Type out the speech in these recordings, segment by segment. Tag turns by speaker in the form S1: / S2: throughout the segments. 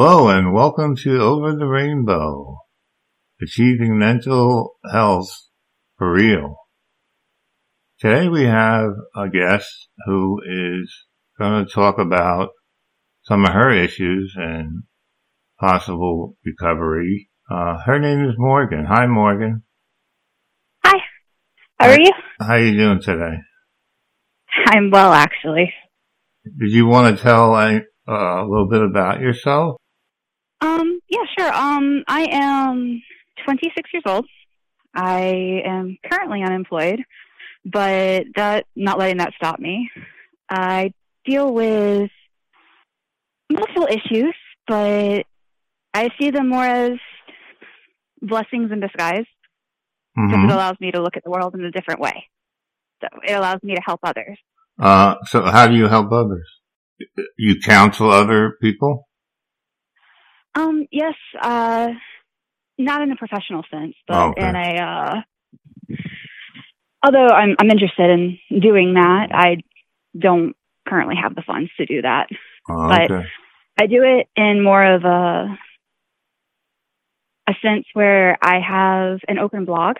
S1: Hello and welcome to Over the Rainbow, achieving mental health for real. Today we have a guest who is going to talk about some of her issues and possible recovery. Uh, her name is Morgan. Hi, Morgan.
S2: Hi. How are you?
S1: How are you doing today?
S2: I'm well, actually.
S1: Did you want to tell uh, a little bit about yourself?
S2: Um, yeah, sure. Um, I am 26 years old. I am currently unemployed, but that not letting that stop me. I deal with multiple issues, but I see them more as blessings in disguise because
S1: Mm-hmm.
S2: it allows me to look at the world in a different way. So it allows me to help others.
S1: Uh, so how do you help others? You counsel other people?
S2: Um, yes, uh, not in a professional sense, but
S1: Okay.
S2: in a, uh, although I'm, I'm interested in doing that, I don't currently have the funds to do that.
S1: Oh,
S2: But-
S1: okay.
S2: I do it in more of a, a sense where I have an open blog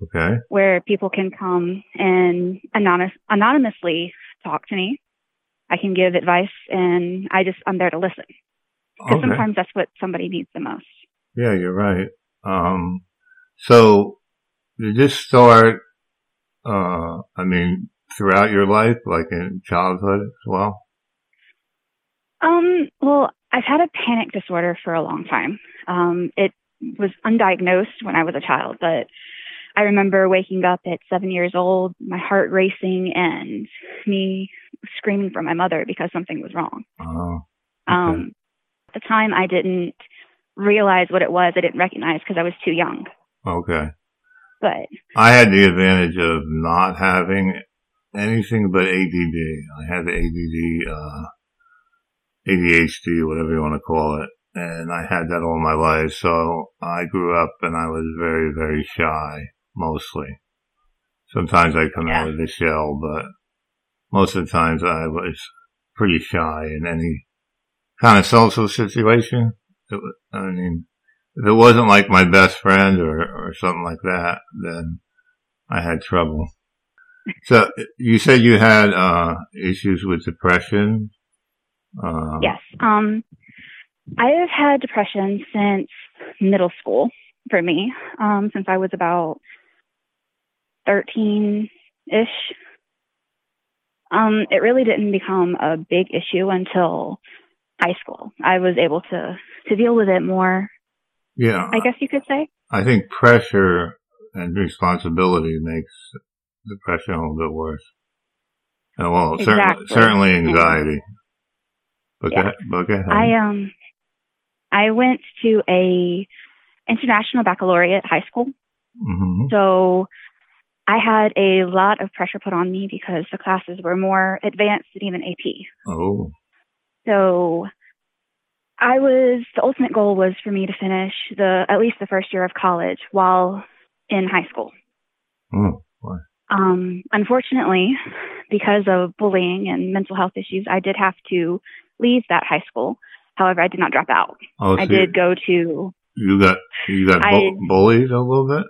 S1: Okay.
S2: where people can come and anonymous, anonymously talk to me. I can give advice and I just, I'm there to listen because
S1: Okay.
S2: sometimes that's what somebody needs the most.
S1: Yeah, you're right. Um, so did this start, uh, I mean, throughout your life, like in childhood as well?
S2: Um, well, I've had a panic disorder for a long time. Um, it was undiagnosed when I was a child, but I remember waking up at seven years old, my heart racing and me screaming for my mother because something was wrong.
S1: Oh,
S2: Um, at the time I didn't realize what it was. I didn't recognize because I was too young,
S1: okay.
S2: but
S1: I had the advantage of not having anything but ADD. I had the ADD, uh, ADHD, whatever you want to call it. And I had that all my life. So I grew up and I was very, very shy, mostly. Sometimes I come out of the shell, but most of the times I was pretty shy in any kind of social situation. It, I mean, if it wasn't like my best friend or, or something like that, then I had trouble. So you said you had, uh, issues with depression. Um,
S2: yes. Um, I have had depression since middle school for me, um, since I was about 13 ish. Um, it really didn't become a big issue until high school. I was able to, to deal with it more,
S1: Yeah.
S2: I guess you could say.
S1: I think pressure and responsibility makes depression a little bit worse. And well, certainly,
S2: Exactly.
S1: certainly anxiety. But
S2: Yeah.
S1: go, ahead.
S2: I, um, I went to a international baccalaureate high school.
S1: hmm
S2: So I had a lot of pressure put on me because the classes were more advanced than even AP.
S1: Oh,
S2: So I was, the ultimate goal was for me to finish the, at least the first year of college while in high school.
S1: oh, boy.
S2: Um, unfortunately, because of bullying and mental health issues, I did have to leave that high school. However, I did not drop out.
S1: oh,
S2: I
S1: so you-
S2: did go to,
S1: You got you got
S2: I-
S1: bu- bullied a little bit.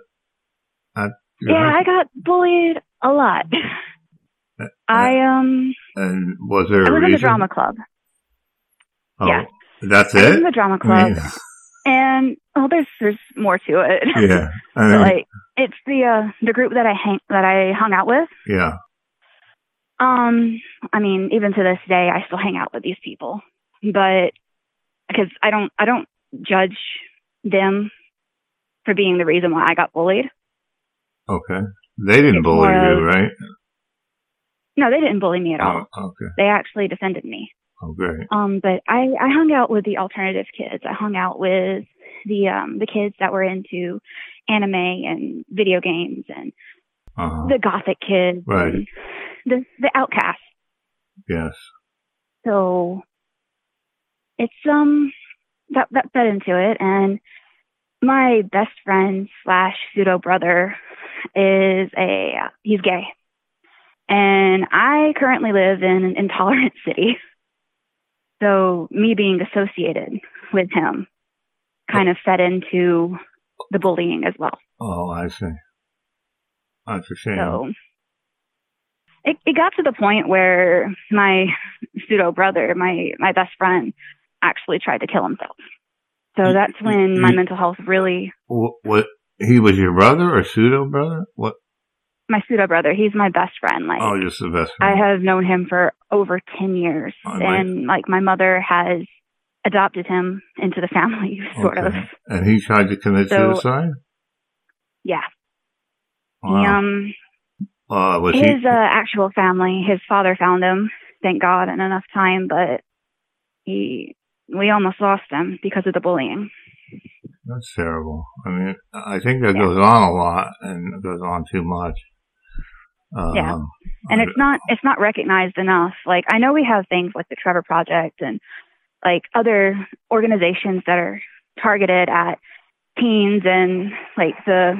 S1: At
S2: yeah,
S1: high
S2: I got bullied a lot. I, um,
S1: And was there
S2: I was in
S1: reason?
S2: the drama club.
S1: Oh,
S2: yeah.
S1: That's
S2: I was in
S1: it.
S2: the drama
S1: I
S2: club.
S1: mean,
S2: and, well, there's, there's more to it.
S1: yeah. I mean,
S2: like, it's the, uh, the group that I hang, that I hung out with.
S1: yeah.
S2: Um, I mean, even to this day, I still hang out with these people, but because I don't, I don't judge them for being the reason why I got bullied.
S1: Okay. They didn't
S2: It's
S1: bully you, right?
S2: No, they didn't bully me at all.
S1: Oh, okay.
S2: They actually defended me.
S1: Oh, great.
S2: Um, but I, I hung out with the alternative kids. I hung out with the, um, the kids that were into anime and video games and
S1: Uh-huh.
S2: the gothic kids
S1: Right.
S2: the, the outcasts.
S1: Yes.
S2: So it's um that that fed into it and my best friend slash pseudo brother is a he's gay and i currently live in an intolerant city So me being associated with him kind of fed into the bullying as well.
S1: Oh, I see. That's a shame.
S2: So it, it got to the point where my pseudo brother, my, my best friend, actually tried to kill himself. So that's when my mental health really,
S1: What, what? He was your brother or pseudo brother? What?
S2: My pseudo brother, he's my best friend. Like,
S1: Oh, just the best Friend.
S2: I have known him for over 10 years.
S1: Oh,
S2: and like my mother has adopted him into the family, sort of.
S1: And he tried to commit
S2: So-
S1: suicide.
S2: Yeah. He, um,
S1: uh, was
S2: his
S1: he?
S2: uh, actual family, his father found him, thank God, in enough time, but he, we almost lost him because of the bullying.
S1: That's terrible. I mean, I think that
S2: Yeah.
S1: goes on a lot and it goes on too much. Um,
S2: Yeah. And it's not, it's not recognized enough. Like, I know we have things like the Trevor Project and like other organizations that are targeted at teens and like the,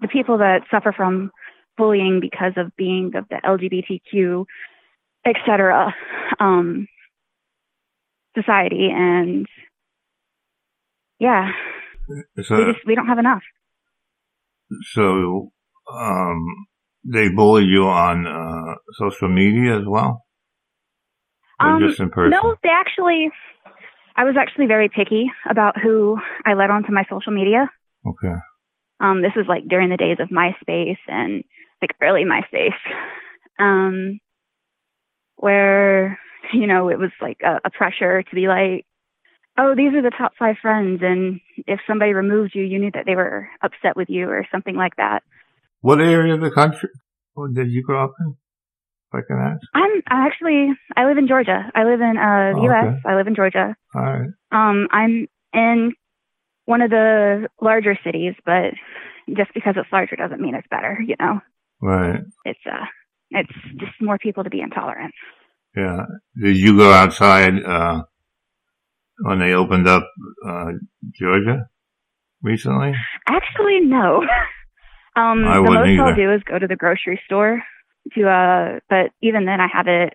S2: the people that suffer from bullying because of being of the LGBTQ, et cetera, um, society. And yeah,
S1: so,
S2: we just, we don't have enough.
S1: so, um, they bully you on uh, social media as well,
S2: Um,
S1: just in person?
S2: No, they actually, I was actually very picky about who I let onto my social media.
S1: Okay.
S2: Um, this was like during the days of MySpace and like early MySpace, um, where, you know, it was like a, a pressure to be like, oh, these are the top five friends. And if somebody removed you, you knew that they were upset with you or something like that.
S1: What area of the country did you grow up in? If I can ask.
S2: I'm actually, I live in Georgia. I live in, uh, the
S1: Oh,
S2: U.S.
S1: okay.
S2: I live in Georgia.
S1: All right.
S2: Um, I'm in one of the larger cities, but just because it's larger doesn't mean it's better, you know.
S1: Right.
S2: It's uh it's just more people to be intolerant.
S1: Yeah. Did you go outside uh, when they opened up uh, Georgia recently?
S2: Actually no. um
S1: I
S2: the most I'll do is go to the grocery store to uh but even then I have it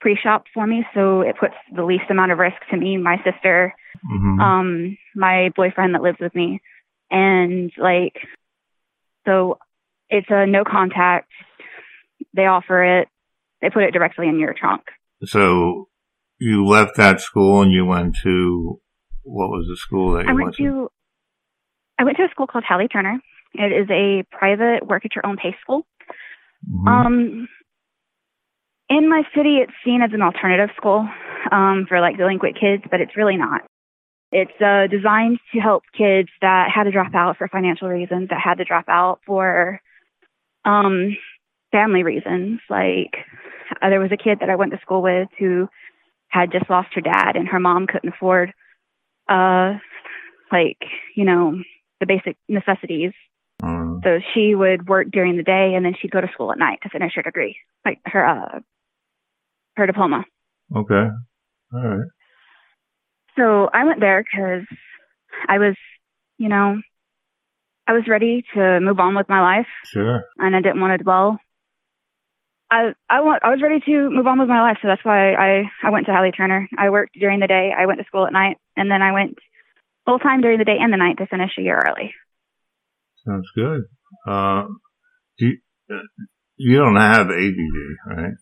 S2: pre-shopped for me so it puts the least amount of risk to me, my sister,
S1: hmm
S2: um my boyfriend that lives with me. And like so it's a no contact. They offer it. They put it directly in your trunk.
S1: So you left that school and you went to what was the school that you
S2: i went to i went to a school called Hallie turner it is a private work at your own pace school
S1: Mhm.
S2: um in my city it's seen as an alternative school um for like delinquent kids but it's really not it's uh, designed to help kids that had to drop out for financial reasons, that had to drop out for um, family reasons. Like uh, there was a kid that I went to school with who had just lost her dad, and her mom couldn't afford, uh, like you know, the basic necessities. So she would work during the day, and then she'd go to school at night to finish her degree, like her uh, her diploma.
S1: okay. All right.
S2: So I went there because I was, you know, I was ready to move on with my life,
S1: Sure.
S2: and I didn't want to dwell. I I want I was ready to move on with my life, so that's why I I went to Hallie Turner. I worked during the day, I went to school at night, and then I went full time during the day and the night to finish a year early.
S1: Sounds good. Uh, do you, uh, you don't have ADD, right?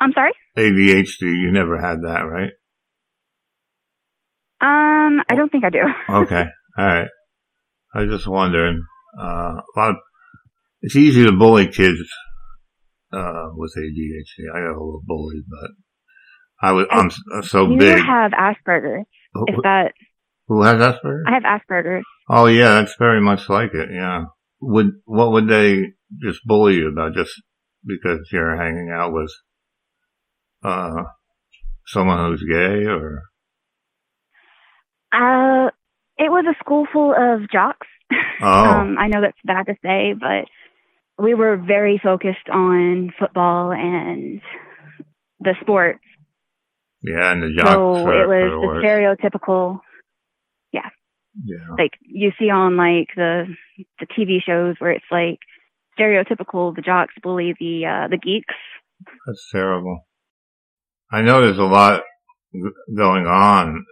S2: I'm sorry.
S1: ADHD. You never had that, right?
S2: Um, I don't think I do.
S1: Okay. All right. I was just wondering. Uh, a lot of, it's easy to bully kids, uh, with ADHD. I got a little bullied, but I was, I'm, I'm so
S2: you
S1: big.
S2: have Asperger's. If that
S1: who has Asperger's?
S2: I have Asperger's.
S1: Oh yeah, that's very much like it. Yeah. Would, what would they just bully you about just because you're hanging out with, uh, someone who's gay or?
S2: Uh, it was a school full of jocks.
S1: Oh,
S2: Um, I know that's bad to say, but we were very focused on football and the sports.
S1: yeah, and the jocks
S2: so it was the
S1: worse.
S2: stereotypical,
S1: Yeah.
S2: like you see on like the the TV shows where it's like stereotypical. The jocks bully the uh, the geeks.
S1: That's terrible. I know there's a lot going on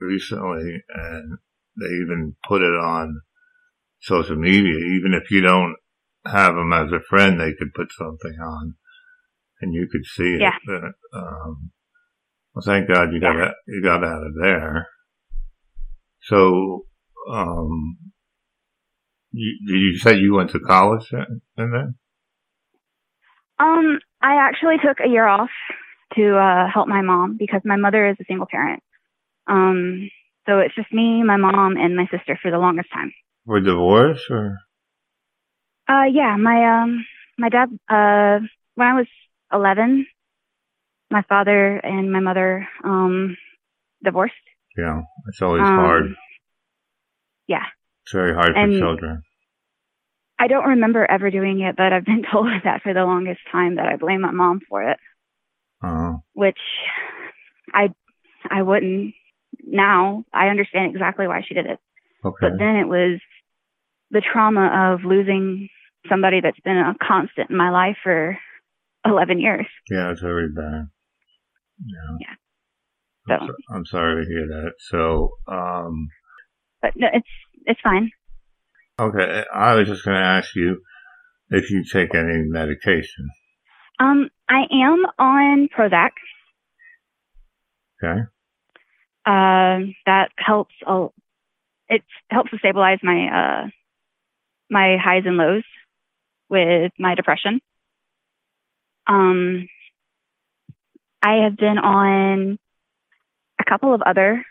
S1: recently, and they even put it on social media. Even if you don't have them as a friend, they could put something on, and you could see it.
S2: Yeah.
S1: But, um, well, thank God you got
S2: Yeah.
S1: it. You got out of there. So, um, you, did you say you went to college? And then?
S2: Um, I actually took a year off to uh, help my mom because my mother is a single parent. Um, so it's just me, my mom, and my sister for the longest time.
S1: For divorce or?
S2: Uh, yeah, my um, my dad. Uh, when I was eleven, my father and my mother um divorced.
S1: Yeah, it's always
S2: Um,
S1: hard.
S2: yeah.
S1: It's very hard for children.
S2: I don't remember ever doing it, but I've been told that for the longest time that I blame my mom for it,
S1: Uh,
S2: which I I wouldn't. Now I understand exactly why she did it.
S1: okay.
S2: But then it was the trauma of losing somebody that's been a constant in my life for 11 years.
S1: Yeah, it's very bad. Yeah.
S2: Yeah. So,
S1: I'm sorry to hear that. So, um,
S2: But no, it's it's fine.
S1: okay, I was just going to ask you if you take any medication.
S2: Um, I am on Prozac.
S1: Okay.
S2: Um, that helps. A, it helps to stabilize my uh my highs and lows with my depression. Um, I have been on a couple of other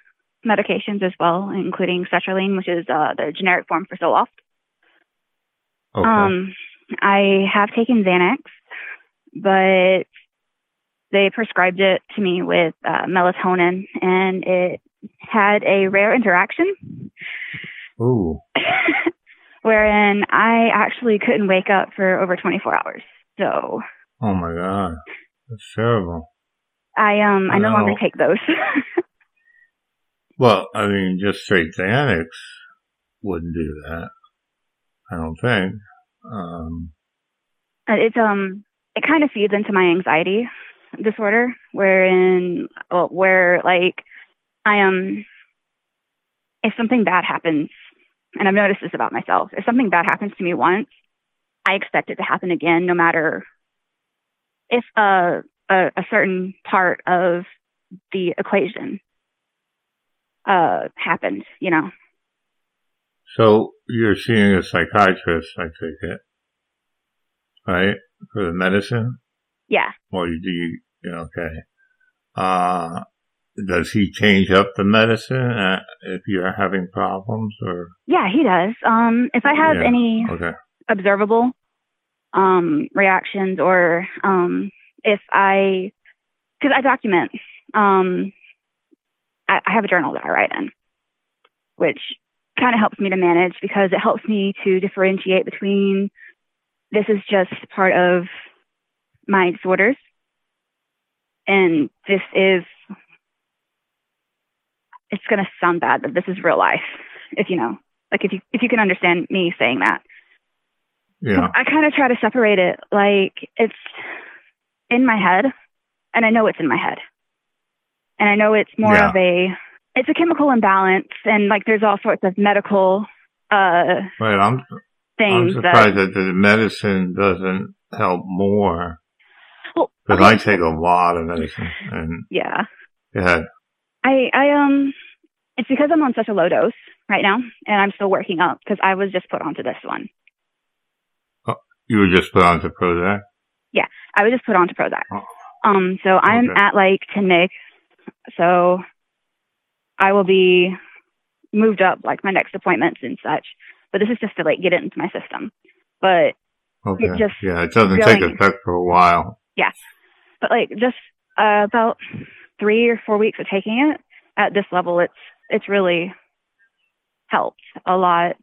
S2: medications as well, including sertraline, which is uh, the generic form for Zoloft.
S1: Okay.
S2: Um, I have taken Xanax, but they prescribed it to me with uh, melatonin, and it had a rare interaction
S1: Ooh.
S2: wherein I actually couldn't wake up for over 24 hours. So
S1: Oh my God. That's terrible.
S2: I um I no longer take those.
S1: Well, I mean, just straight Xanax wouldn't do that. I don't think. Um,
S2: it's um it kind of feeds into my anxiety disorder wherein well, where like I um if something bad happens and I've noticed this about myself if something bad happens to me once I expect it to happen again no matter if a a, a certain part of the equation uh happened you know
S1: so you're seeing a psychiatrist, I take it, right? For the medicine?
S2: yeah
S1: Or you do you, okay. Uh, does he change up the medicine uh, if you're having problems or,
S2: yeah he does um if I have
S1: Yeah.
S2: any
S1: okay.
S2: observable um, reactions or um, if I, because I document, um, I, I have a journal that I write in, which kind of helps me to manage because it helps me to differentiate between this is just part of my disorders and this is, it's going to sound bad, but this is real life, if you know, like if you, if you can understand me saying that.
S1: Yeah.
S2: I kind of try to separate it. Like it's in my head, and I know it's in my head, and I know it's more
S1: Yeah.
S2: of a it's a chemical imbalance, and like there's all sorts of medical uh
S1: Right. I'm, I'm
S2: things
S1: surprised
S2: that
S1: that the medicine doesn't help more
S2: well,
S1: because
S2: okay,
S1: I take a lot of medicine and
S2: yeah.
S1: yeah.
S2: I I um it's because I'm on such a low dose right now, and I'm still working up because I was just put onto this one.
S1: You were just put onto Prozac?
S2: Yeah, I was just put onto Prozac.
S1: Oh.
S2: Um, so I'm
S1: Okay.
S2: at like 10 mg. So I will be moved up like my next appointments and such. But this is just to like get it into my system. But
S1: Okay.
S2: It just
S1: yeah, it doesn't take
S2: feeling-
S1: effect for a while.
S2: Yeah, but like just uh, about three or four weeks of taking it at this level, it's it's really helped a lot.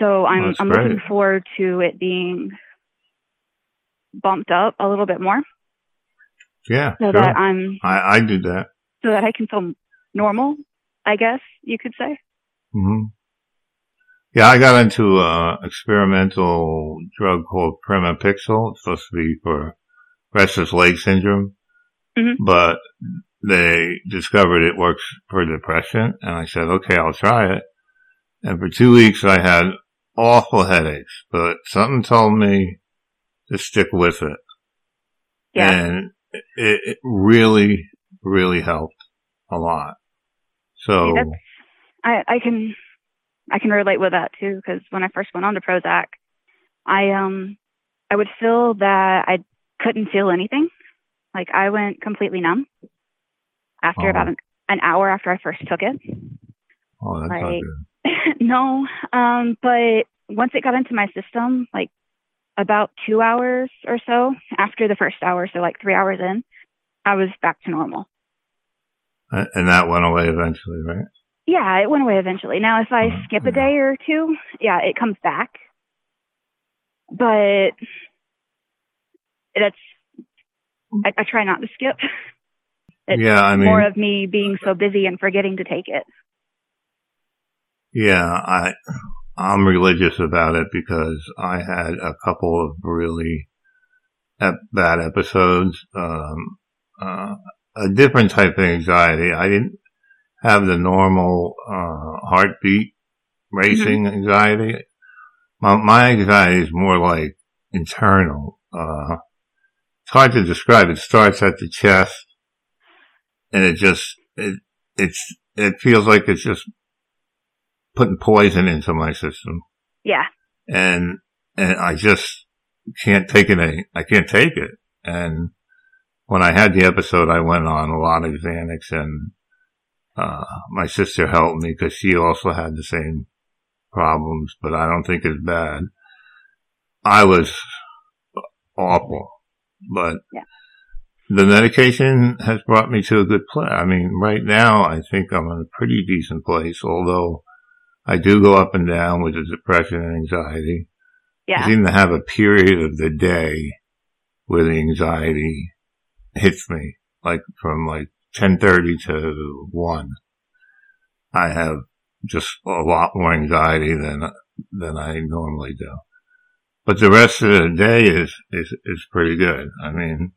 S2: So I'm
S1: That's
S2: I'm
S1: great.
S2: looking forward to it being bumped up a little bit more
S1: Yeah,
S2: so
S1: sure.
S2: that I'm
S1: I, I do that.
S2: so that I can feel normal, I guess you could say.
S1: hmm Yeah, I got into a experimental drug called pramipexole. It's supposed to be for restless leg syndrome.
S2: Mhm.
S1: but they discovered it works for depression, and I said, okay, I'll try it. And for two weeks, I had awful headaches, but something told me to stick with it,
S2: Yeah.
S1: and it, it really, really helped a lot. So,
S2: I, I can I can relate with that too because when I first went on to Prozac, I um I would feel that I couldn't feel anything. Like I went completely numb after
S1: Oh.
S2: about an, an hour after I first took it.
S1: oh, that's not good.
S2: no, um, but once it got into my system, like about two hours or so after the first hour, so like three hours in, I was back to normal.
S1: And and that went away eventually, right?
S2: Yeah, it went away eventually. Now, if I
S1: Oh,
S2: skip a day or two, yeah, it comes back. But that's I, I try not to skip. It's
S1: yeah, I mean,
S2: More of me being so busy and forgetting to take it.
S1: Yeah, I I'm religious about it because I had a couple of really ep- bad episodes. Um, uh, a different type of anxiety. I didn't have the normal uh, heartbeat racing anxiety. My, my anxiety is more like internal. Uh, it's hard to describe. It starts at the chest, and it just it it's it feels like it's just putting poison into my system,
S2: Yeah.
S1: and and I just can't take it. any- I can't take it. And when I had the episode, I went on a lot of Xanax, and uh, my sister helped me because she also had the same problems, but I don't think it's bad. I was awful, but
S2: Yeah.
S1: the medication has brought me to a good place. I mean, right now, I think I'm in a pretty decent place, although I do go up and down with the depression and anxiety.
S2: Yeah.
S1: I seem to have a period of the day where the anxiety hits me, like from like 10:30 to 1. I have just a lot more anxiety than than I normally do. But the rest of the day is is is pretty good. I mean,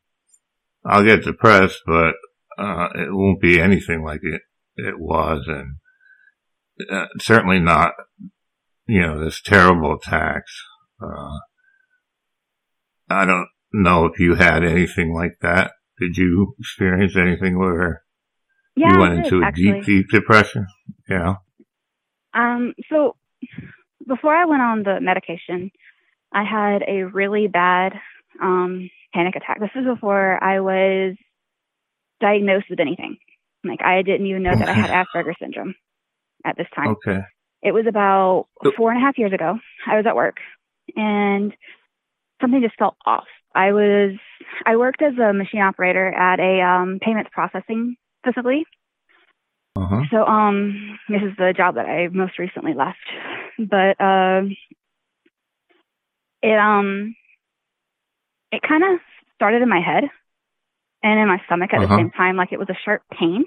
S1: I'll get depressed, but uh, it won't be anything like it it was, and uh, certainly not, you know, this terrible attacks. Uh, I don't know if you had anything like that. Did you experience anything where
S2: Yeah.
S1: you went
S2: did,
S1: into a
S2: actually.
S1: deep, deep depression? Yeah.
S2: Um, so before I went on the medication, I had a really bad um, panic attack. This was before I was diagnosed with anything. Like I didn't even know that I had Asperger's syndrome at this time.
S1: Okay.
S2: It was about four and a half years ago. I was at work and something just felt off. I was, I worked as a machine operator at a um, payments processing facility.
S1: Uh huh.
S2: So, um, this is the job that I most recently left, but um, it um, it kind of started in my head and in my stomach at
S1: Uh-huh.
S2: the same time, like it was a sharp pain,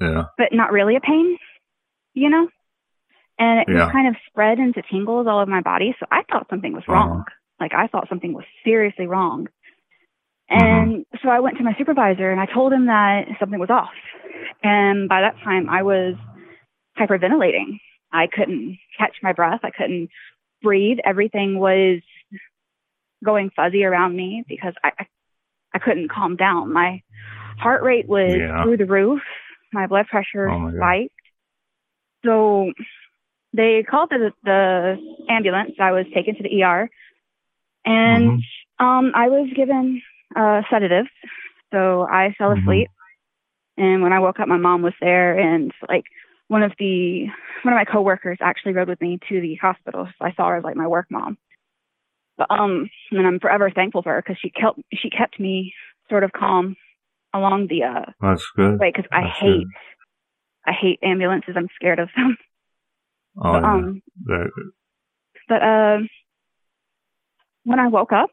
S1: Yeah.
S2: but not really a pain, you know. And it
S1: Yeah.
S2: kind of spread into tingles all over my body. So I thought something was
S1: Uh-huh.
S2: wrong. Like I thought something was seriously wrong.
S1: Mm-hmm.
S2: And so I went to my supervisor and I told him that something was off. And by that time, I was hyperventilating. I couldn't catch my breath. I couldn't breathe. Everything was going fuzzy around me because I, I, I couldn't calm down. My heart rate was
S1: Yeah.
S2: through the roof. My blood pressure
S1: Oh my
S2: spiked. So they called the, the ambulance. I was taken to the ER and um, I was given uh, sedatives. So I fell
S1: Mhm.
S2: asleep. And when I woke up, my mom was there, and like one of the one of my coworkers actually rode with me to the hospital. So I saw her as like my work mom. But um, and I'm forever thankful for her because she kept she kept me sort of calm along the uh
S1: That's good.
S2: way because I hate
S1: good.
S2: I hate ambulances. I'm scared of them.
S1: Oh,
S2: But,
S1: yeah.
S2: um,
S1: That-
S2: But um, when I woke up,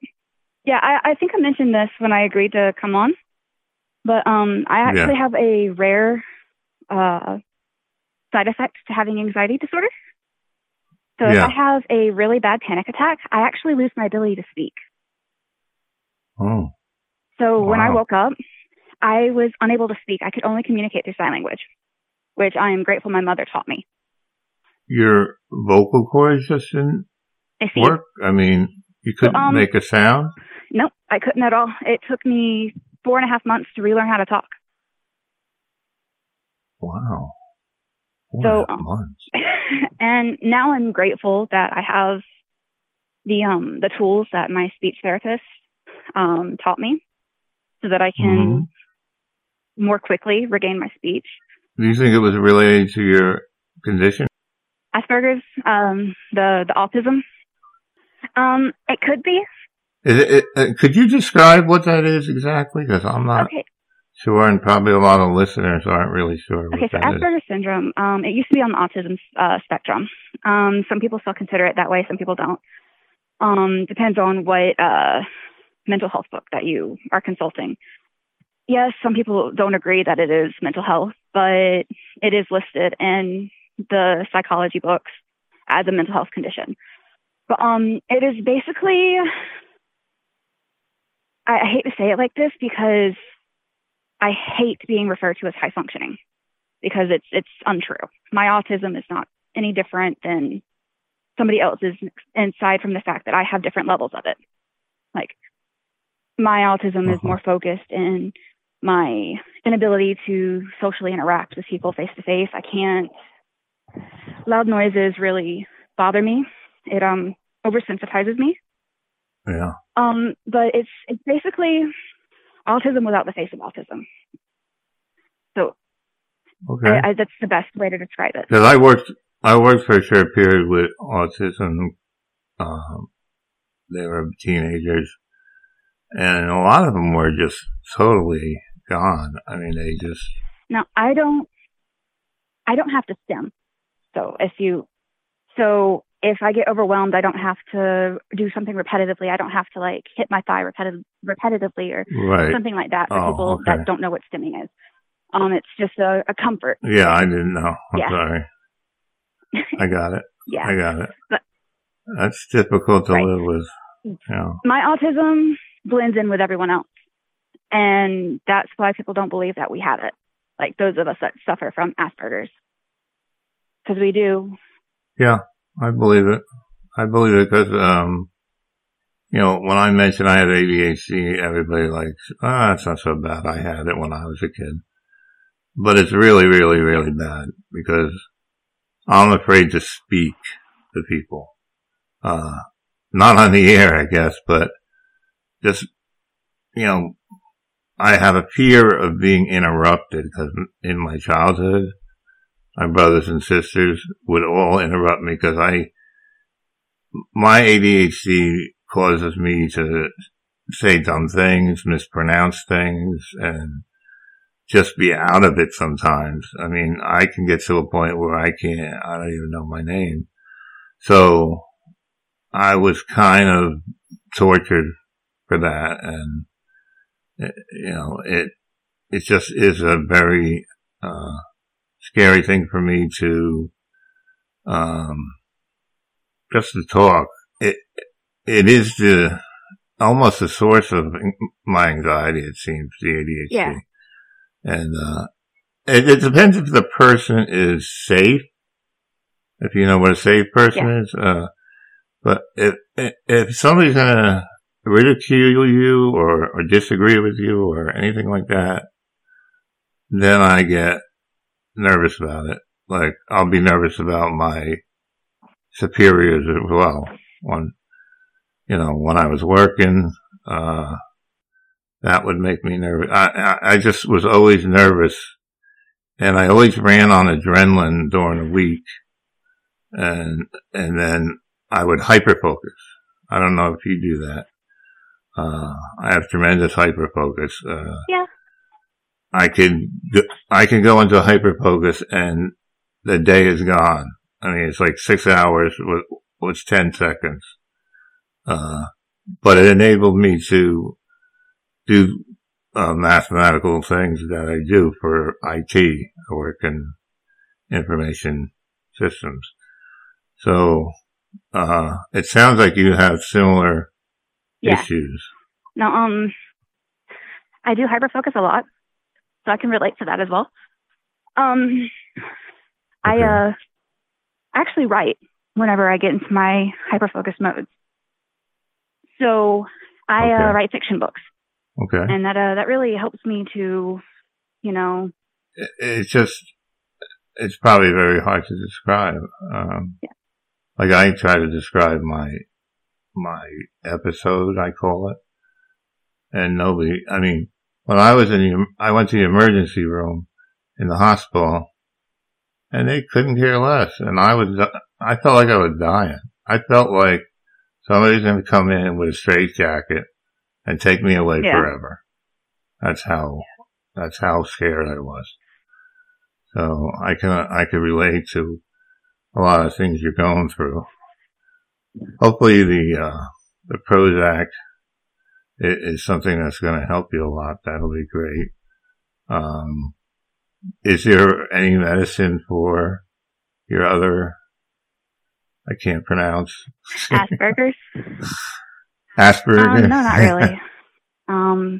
S2: yeah, I, I think I mentioned this when I agreed to come on. But um, I actually have a rare uh, side effect to having anxiety disorder. So if I have a really bad panic attack, I actually lose my ability to speak.
S1: oh,
S2: So when I woke up, I was unable to speak. I could only communicate through sign language, which I am grateful my mother taught me.
S1: Your vocal cords just didn't
S2: I
S1: work? I mean, you couldn't
S2: um,
S1: make a sound?
S2: Nope, I couldn't at all. It took me four and a half months to relearn how to talk.
S1: Wow. Four
S2: So,
S1: and
S2: um,
S1: months.
S2: and now I'm grateful that I have the um the tools that my speech therapist um taught me so that I can more quickly regain my speech.
S1: Do you think it was related to your condition?
S2: Asperger's, um, the the autism. Um, it could be.
S1: Is it, it, uh, could you describe what that is exactly? Because I'm not
S2: Okay,
S1: sure, and probably a lot of listeners aren't really sure
S2: okay. So
S1: that is.
S2: Asperger's syndrome, um, it used to be on the autism uh, spectrum. Um, some people still consider it that way. Some people don't. Um, depends on what uh, mental health book that you are consulting. Yes, some people don't agree that it is mental health, but it is listed in the psychology books as a mental health condition. But um, it is basically, I, I hate to say it like this because I hate being referred to as high functioning because it's it's untrue. My autism is not any different than somebody else's, aside from the fact that I have different levels of it. Like my autism is
S1: Uh-huh.
S2: more focused in my inability to socially interact with people face to face. I can't. Loud noises really bother me. It um oversensitizes me.
S1: Yeah.
S2: Um, but it's it's basically autism without the face of autism. So
S1: Okay.
S2: I, I, that's the best way to describe it.
S1: Because I worked, I worked for a short period with autism. Um, they were teenagers, and a lot of them were just totally gone. I mean, they just
S2: Now I don't I don't have to stim. So if you so if I get overwhelmed, I don't have to do something repetitively. I don't have to like hit my thigh repeti- repetitively or
S1: right.
S2: something like that for
S1: Oh,
S2: people
S1: okay.
S2: that don't know what stimming is. Um, it's just a, a comfort.
S1: Yeah, I didn't know. I'm
S2: Yeah.
S1: sorry. I got it.
S2: Yeah.
S1: I got it.
S2: But-
S1: That's difficult to
S2: Right.
S1: live with. You know.
S2: my autism blends in with everyone else. And that's why people don't believe that we have it. Like those of us that suffer from Asperger's. Because we do.
S1: Yeah, I believe it. I believe it because, um, you know, when I mentioned I had ADHD, everybody likes, ah, it's not so bad. I had it when I was a kid. But it's really, really, really bad because I'm afraid to speak to people. Uh, not on the air, I guess, but just, you know, I have a fear of being interrupted because in my childhood, my brothers and sisters would all interrupt me because I, my ADHD causes me to say dumb things, mispronounce things, and just be out of it sometimes. I mean, I can get to a point where I can't, I don't even know my name. So I was kind of tortured for that. And, it, you know, it, it just is a very, uh, scary thing for me to, um, just to talk. It, it is the, almost the source of my anxiety, it seems, the ADHD.
S2: Yeah.
S1: And, uh, it, it depends if the person is safe. If you know what a safe person
S2: Yeah.
S1: is, uh, but if, if somebody's gonna ridicule you or, or disagree with you or anything like that, then I get nervous about it. Like, I'll be nervous about my superiors as well. When, you know, when I was working, uh, that would make me nervous. I, I, I just was always nervous and I always ran on adrenaline during the week and, and then I would hyper focus. I don't know if you do that. Uh, I have tremendous hyper focus. Uh,
S2: Yeah.
S1: I can, go- I can go into hyper focus and the day is gone. I mean, it's like six hours with, was 10 seconds. Uh, but it enabled me to do, uh, mathematical things that I do for IT. I work in information systems. So, uh, it sounds like you have similar
S2: Yeah.
S1: issues.
S2: Now, um, I do hyperfocus a lot. so I can relate to that as well. Um, I uh actually write whenever I get into my hyper focus modes. So I
S1: Okay.
S2: uh, write fiction books,
S1: Okay.
S2: and that uh, that really helps me to, you know,
S1: It's just, it's probably very hard to describe. Um,
S2: Yeah.
S1: like I try to describe my, my episode, I call it. And nobody, I mean, when I was in the, I went to the emergency room in the hospital and they couldn't care less. And I was, I felt like I was dying. I felt like somebody's going to come in with a straitjacket and take me away
S2: Yeah.
S1: forever. That's how, that's how scared I was. So I can, I can relate to a lot of things you're going through. Hopefully the, uh, the Prozac is something that's going to help you a lot. That'll be great. Um, is there any medicine for your other, I can't pronounce,
S2: Asperger's.
S1: Asperger?
S2: Um, no, not really. um,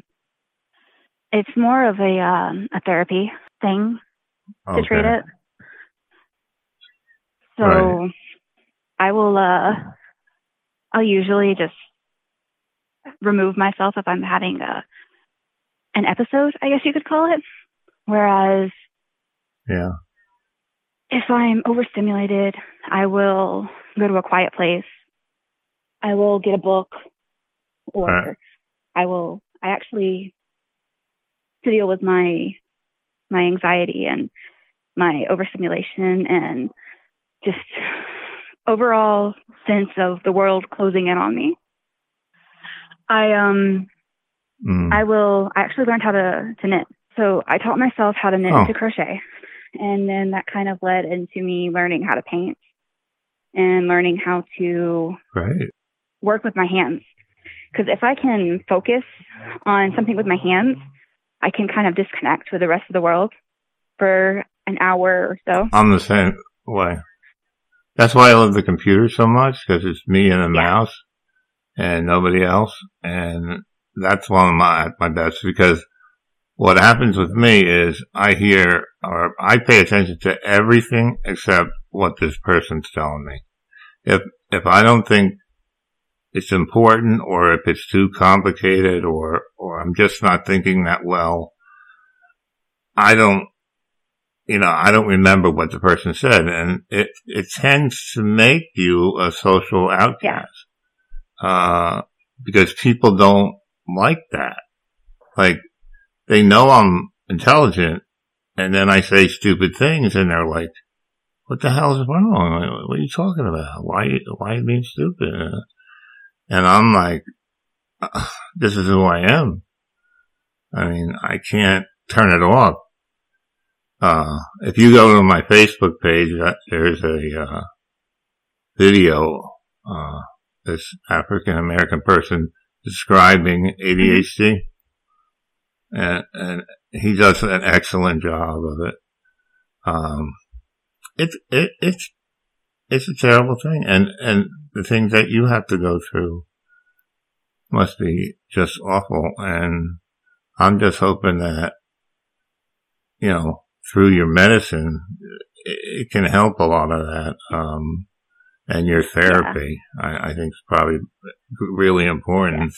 S2: it's more of a um, a therapy thing to treat it. So
S1: Right.
S2: I will uh I'll usually just remove myself if I'm having a an episode, I guess you could call it. Whereas
S1: Yeah.
S2: if I'm overstimulated, I will go to a quiet place. I will get a book or
S1: Right.
S2: I will I actually to deal with my my anxiety and my overstimulation and just overall sense of the world closing in on me. I um
S1: Mm.
S2: I will I actually learned how to to knit. So I taught myself how to knit
S1: Oh.
S2: and to crochet. And then that kind of led into me learning how to paint and learning how to
S1: Great.
S2: work with my hands. Because if I can focus on something with my hands, I can kind of disconnect with the rest of the world for an hour or so.
S1: I'm the same way. That's why I love the computer so much because it's me and a mouse and nobody else. And that's one of my, my best because what happens with me is I hear or I pay attention to everything except what this person's telling me. If, if I don't think it's important or if it's too complicated or, or I'm just not thinking that well, I don't you know, I don't remember what the person said, and it it tends to make you a social outcast, uh, because people don't like that. Like they know I'm intelligent, and then I say stupid things, and they're like, "What the hell is wrong? What are you talking about? Why why are you being stupid?" And I'm like, "This is who I am. I mean, I can't turn it off." Uh, if you go to my Facebook page, there's a, uh, video, uh, this African American person describing ADHD. And, and he does an excellent job of it. Um, it's, it, it's, it's a terrible thing. And, and the things that you have to go through must be just awful. And I'm just hoping that, you know, through your medicine, it, can help a lot of that. Um, and your therapy, I, I think is probably really important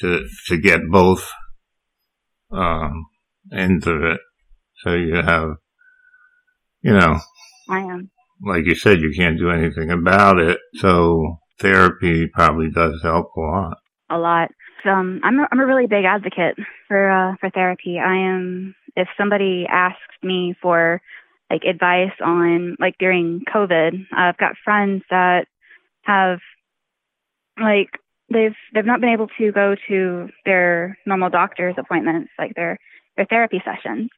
S1: to, to get both, um, into it. So you have, you know,
S2: I am.
S1: like you said, you can't do anything about it. So therapy probably does help a lot.
S2: a lot. Um, I'm a, I'm a really big advocate for uh, for therapy. I am. If somebody asks me for like advice on like during COVID, I've got friends that have like they've they've not been able to go to their normal doctor's appointments, like their their therapy sessions.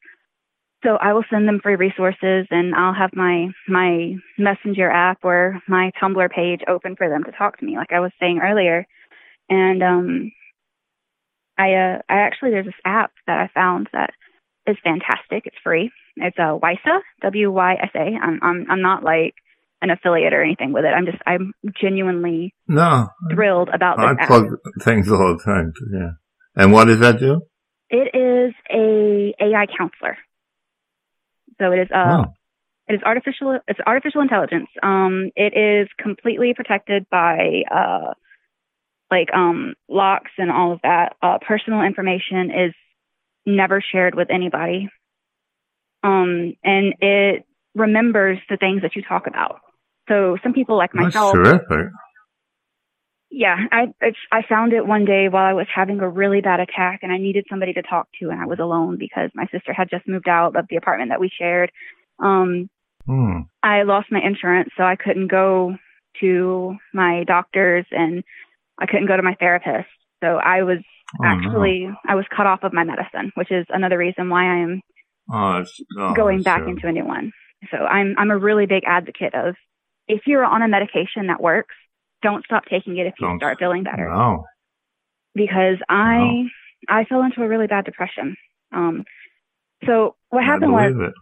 S2: So I will send them free resources, and I'll have my my messenger app or my Tumblr page open for them to talk to me, like I was saying earlier and um i uh i actually there's this app that i found that is fantastic it's free it's a uh, wysa w-y-s-a i'm i'm i'm not like an affiliate or anything with it i'm just i'm genuinely
S1: No,
S2: thrilled about
S1: I
S2: app I
S1: plug things all the time. Yeah. And what does that do?
S2: It is a AI counselor. So it is uh,
S1: Oh.
S2: it is artificial it's artificial intelligence. Um, it is completely protected by uh, like um locks and all of that. Uh, personal information is never shared with anybody. Um, and it remembers the things that you talk about. So some people like myself.
S1: That's terrific.
S2: yeah, I I found it one day while I was having a really bad attack, and I needed somebody to talk to, and I was alone because my sister had just moved out of the apartment that we shared. Um,
S1: Hmm.
S2: I lost my insurance, so I couldn't go to my doctors, and I couldn't go to my therapist. So I was
S1: Oh, no.
S2: actually I was cut off of my medicine, which is another reason why I am
S1: Oh, oh,
S2: going back
S1: terrible.
S2: into a new one. So I'm I'm a really big advocate of if you're on a medication that works, don't stop taking it if you
S1: Don't-
S2: start feeling better
S1: No.
S2: because I I fell into a really bad depression. Um, so what
S1: I
S2: happened was
S1: it.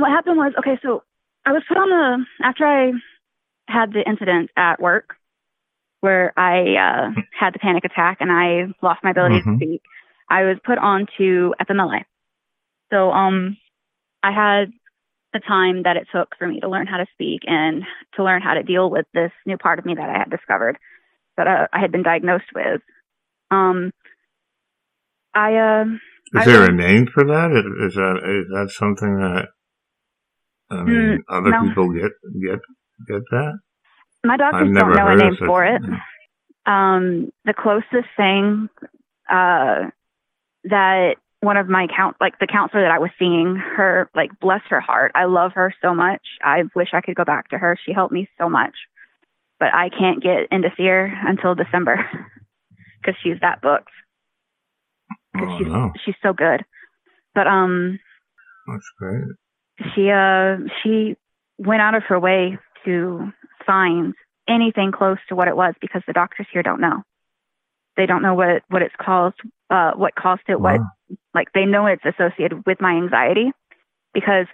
S2: what happened was okay. So I was put on the after I had the incident at work where I uh, had the panic attack and I lost my ability
S1: Mhm.
S2: to speak. I was put on to FMLA. So um, I had the time that it took for me to learn how to speak and to learn how to deal with this new part of me that I had discovered that uh, I had been diagnosed with. Um, I uh,
S1: Is
S2: I
S1: there a name for that? Is, is that is that something that I mean other
S2: Mm, no.
S1: people get get get that?
S2: My doctors don't know a name for it. um, the closest thing uh, that one of my count like the counselor that I was seeing her like bless her heart I love her so much. I wish I could go back to her. She helped me so much. But I can't get in to see her until December because she's that booked. Because
S1: Oh
S2: she's
S1: no,
S2: she's so good. But um
S1: that's great.
S2: she uh she went out of her way to find anything close to what it was because the doctors here don't know they don't know what what it's caused uh what caused it what like they know it's associated with my anxiety because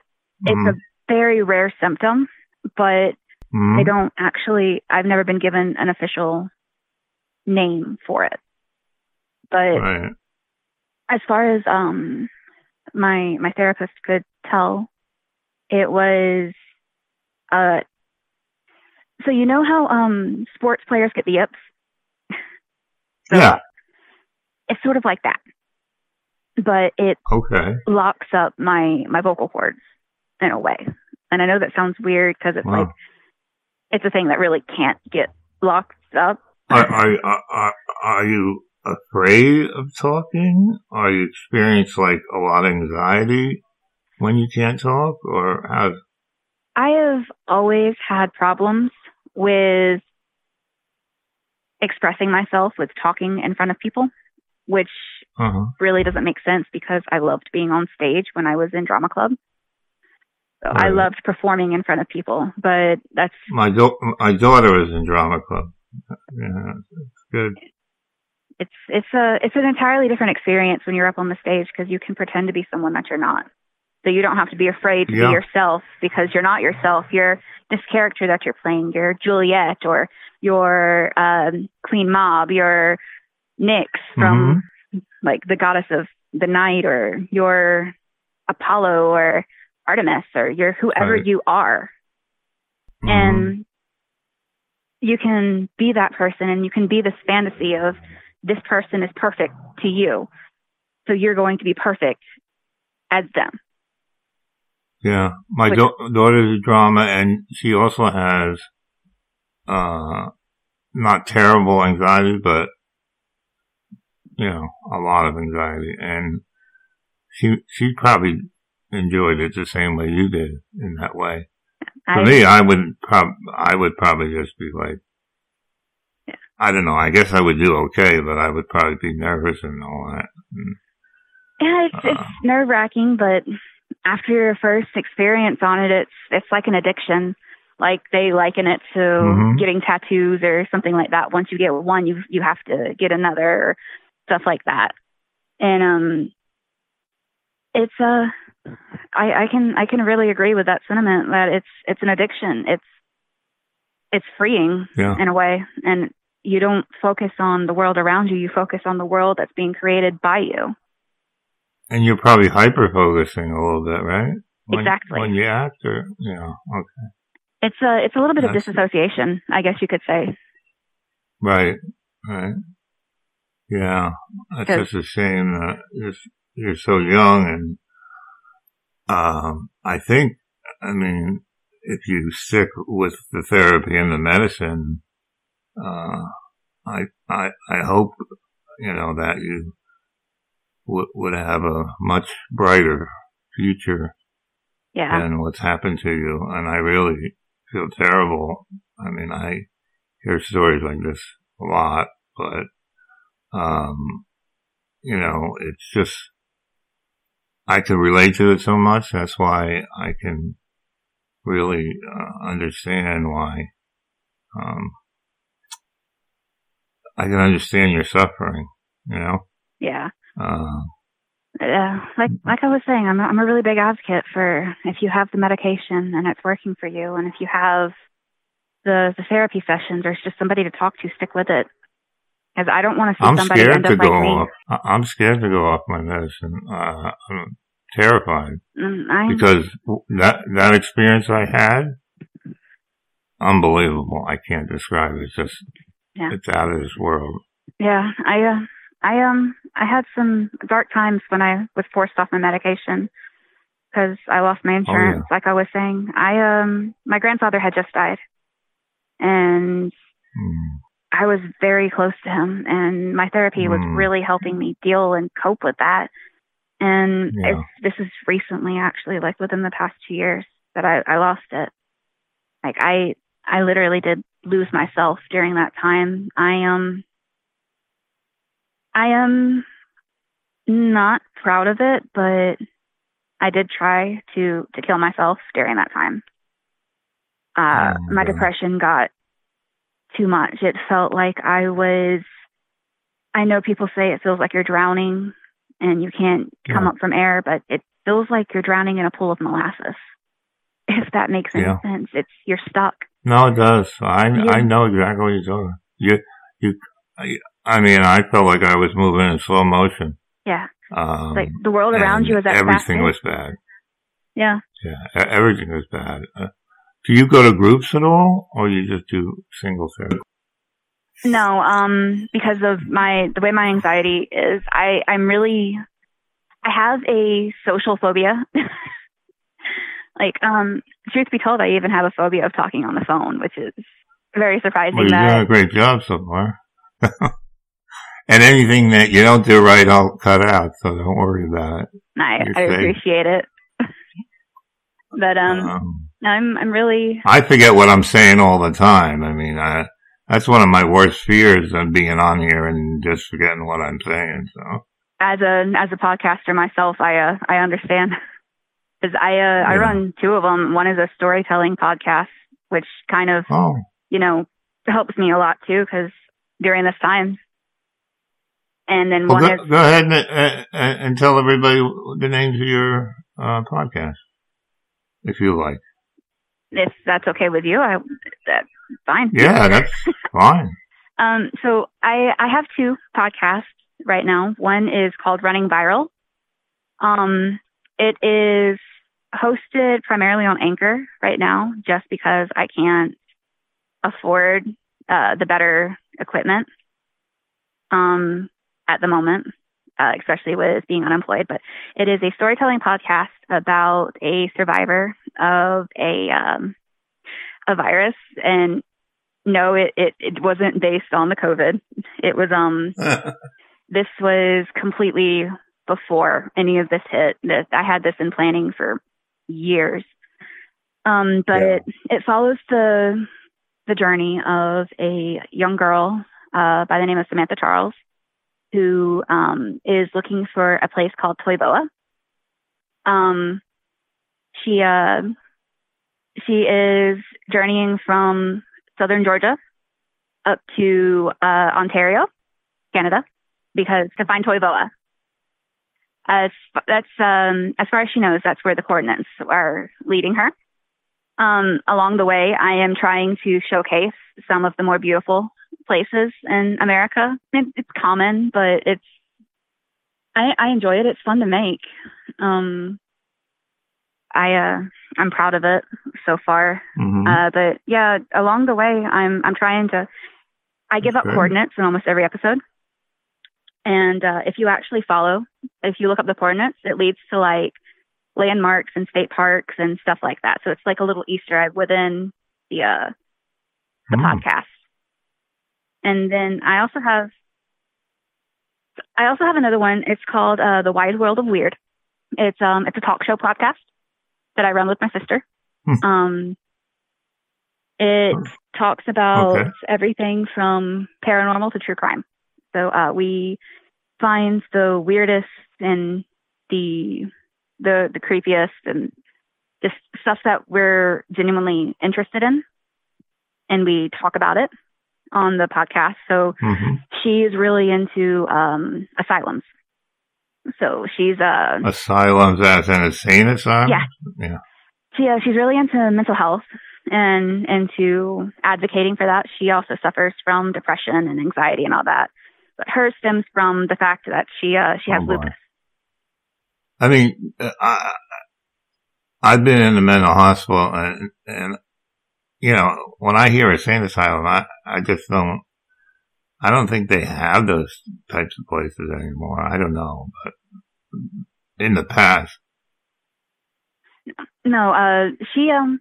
S2: it's
S1: Mhm.
S2: a very rare symptom but
S1: Mhm.
S2: they don't actually i've never been given an official name for it but
S1: Right.
S2: as far as um my my therapist could tell it was uh so you know how um sports players get the yips So
S1: Yeah.
S2: it's sort of like that but it
S1: Okay.
S2: locks up my my vocal cords in a way and i know that sounds weird because it's
S1: Wow.
S2: like it's a thing that really can't get locked up
S1: Are, are are are you afraid of talking? Are you experience like a lot of anxiety when you can't talk, or how?
S2: I have always had problems with expressing myself with talking in front of people, which
S1: Uh-huh.
S2: really doesn't make sense because I loved being on stage when I was in drama club. So I loved performing in front of people, but that's
S1: My do- my daughter is in drama club. Yeah, it's good.
S2: it's it's a it's an entirely different experience when you're up on the stage because you can pretend to be someone that you're not. So you don't have to be afraid to
S1: Yeah.
S2: be yourself because you're not yourself. You're this character that you're playing. You're Juliet or you're um, Queen Mab. You're Nyx from like the goddess of the night, or you're Apollo or Artemis, or you're whoever
S1: Right.
S2: you are
S1: Mhm.
S2: and you can be that person and you can be this fantasy of this person is perfect to you so you're going to be perfect as them
S1: Yeah, my da- daughter's a drama, and she also has uh not terrible anxiety, but you know a lot of anxiety, and she she probably enjoyed it the same way you did in that way. For
S2: I,
S1: me, I would prob I would probably just be like,
S2: Yeah.
S1: I don't know. I guess I would do okay, but I would probably be nervous and all that. And,
S2: yeah it's, it's
S1: uh,
S2: nerve wracking but after your first experience on it it's it's like an addiction like they liken it to
S1: Mhm.
S2: getting tattoos or something like that once you get one you you have to get another or stuff like that and um it's uh I, I can I can really agree with that sentiment that it's it's an addiction. It's it's freeing
S1: yeah,
S2: in a way, and you don't focus on the world around you. You focus on the world that's being created by you.
S1: And you're probably hyper focusing a little bit, right? When,
S2: exactly.
S1: When you act, or yeah, okay.
S2: It's a it's a little bit
S1: That's-
S2: of disassociation, I guess you could say.
S1: Right, right. Yeah, it's just a shame that you're, you're so young and, um, I think, I mean, if you stick with the therapy and the medicine, uh, I, I, I hope, you know, that you would, would have a much brighter future
S2: Yeah.
S1: than what's happened to you. And I really feel terrible. I mean, I hear stories like this a lot, but, um, you know, it's just, I can relate to it so much. That's why I can really uh, understand why, um, I can understand your suffering, you know?
S2: Yeah.
S1: Uh,
S2: Uh, like like I was saying, I'm a, I'm a really big advocate for if you have the medication and it's working for you, and if you have the the therapy sessions or it's just somebody to talk to, stick with it. Because I don't want to see
S1: I'm
S2: somebody
S1: scared
S2: end
S1: to
S2: up
S1: go
S2: like
S1: off. I- I'm scared to go off my medicine. Uh, I'm terrified
S2: Mm, I,
S1: because that that experience I had, unbelievable. I can't describe it. It's just
S2: Yeah.
S1: it's out of this world.
S2: yeah, I uh, I um I had some dark times when I was forced off my medication because I lost my insurance. Like I was saying, I um my grandfather had just died, and
S1: Mm.
S2: I was very close to him, and my therapy was
S1: Mm.
S2: really helping me deal and cope with that. And
S1: Yeah.
S2: it's, this is recently, actually, like within the past two years, that I, I lost it. Like I, I literally did lose myself during that time. I um, I am not proud of it, but I did try to to kill myself during that time. Uh,
S1: Oh,
S2: my
S1: God.
S2: depression got too much. It felt like I was. I know people say it feels like you're drowning and you can't come
S1: Yeah.
S2: up from air, but it feels like you're drowning in a pool of molasses. If that makes any
S1: Yeah.
S2: sense, it's you're stuck.
S1: No, it does. I
S2: Yeah.
S1: I know exactly what you're talking. You you. I, mean, I felt like I was moving in slow motion.
S2: Yeah,
S1: Um,
S2: like the world around you was at
S1: everything was bad.
S2: Yeah,
S1: Yeah, everything was bad. Uh, do you go to groups at all, or you just do single therapy?
S2: no, um, because of my the way my anxiety is, I I'm really I have a social phobia. like, um, truth be told, I even have a phobia of talking on the phone, which is very surprising.
S1: Well, you're
S2: that
S1: doing a great job so far. and anything that you don't do right, I'll cut out. So don't worry about it.
S2: I, I appreciate it. but um,
S1: Um,
S2: I'm I'm really
S1: I forget what I'm saying all the time. I mean, I, that's one of my worst fears of being on here and just forgetting what I'm saying. So
S2: as a as a podcaster myself, I uh, I understand because I uh, I run two of them. One is a storytelling podcast, which kind of
S1: oh,
S2: you know helps me a lot too because during this time. And then
S1: well,
S2: one
S1: go,
S2: is
S1: go ahead and, uh, and tell everybody the names of your uh, podcast, if you like.
S2: if that's okay with you, I that's fine.
S1: Yeah, that's fine.
S2: Um, so I I have two podcasts right now. One is called Running Viral. Um, it is hosted primarily on Anchor right now, just because I can't afford uh, the better equipment um, at the moment, uh, especially with being unemployed. But it is a storytelling podcast about a survivor of a um, a virus, and no, it, it it wasn't based on the COVID. It was um this was completely before any of this hit. That I had this in planning for years. Um, but
S1: Yeah.
S2: it, it follows the the journey of a young girl uh, by the name of Samantha Charles, who um, is looking for a place called Toy Boa. Um, she uh, she is journeying from southern Georgia up to uh, Ontario, Canada, because to find Toy Boa. As that's um, as far as she knows, that's where the coordinates are leading her. Um, along the way, I am trying to showcase some of the more beautiful places in America. It, it's common, but it's I, I enjoy it. It's fun to make. Um, I uh, I'm proud of it so far.
S1: Mm-hmm.
S2: Uh, but yeah, along the way, I'm I'm trying to. I give up coordinates in almost every episode, and uh, if you actually follow, if you look up the coordinates, it leads to like landmarks and state parks and stuff like that. So it's like a little Easter egg within the uh, the
S1: Hmm.
S2: podcast. And then I also have I also have another one. It's called uh, The Wide World of Weird. It's um it's a talk show podcast that I run with my sister.
S1: Hmm.
S2: Um it talks about
S1: Okay.
S2: everything from paranormal to true crime. So uh, we find the weirdest and the the the creepiest and just stuff that we're genuinely interested in and we talk about it on the podcast. So
S1: hmm
S2: she's really into um asylums. So she's uh
S1: Asylums as an insane asylum?
S2: Yeah. she, uh, she's really into mental health and into advocating for that. She also suffers from depression and anxiety and all that. But hers stems from the fact that she uh she has
S1: Oh,
S2: lupus.
S1: I mean, uh, I, I've been in the mental hospital and, and, you know, when I hear insane asylum, I, I just don't, I don't think they have those types of places anymore. I don't know, but in the past,
S2: No, uh she um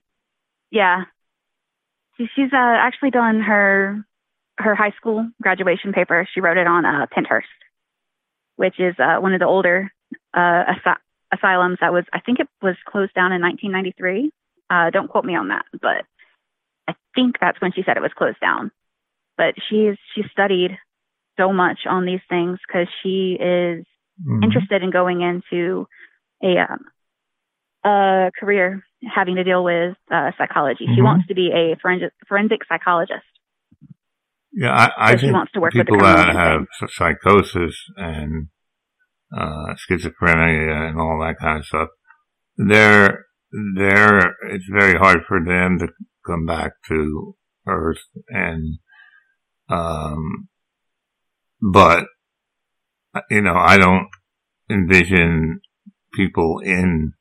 S2: yeah. She, she's uh actually done her her high school graduation paper. She wrote it on uh Pennhurst, which is uh one of the older uh asy- asylums that was I think it was closed down in 1993. Uh don't quote me on that, but I think that's when she said it was closed down. But she's she studied so much on these things cuz she is
S1: Mhm.
S2: interested in going into a um, a career having to deal with uh, psychology. She
S1: Mhm.
S2: wants to be a forensic forensic psychologist.
S1: yeah, I, I
S2: So she
S1: think
S2: wants to work with the
S1: people that have
S2: thing.
S1: psychosis and, uh, schizophrenia and all that kind of stuff, they're, they're, it's very hard for them to come back to Earth and, um, but, you know, I don't envision people in,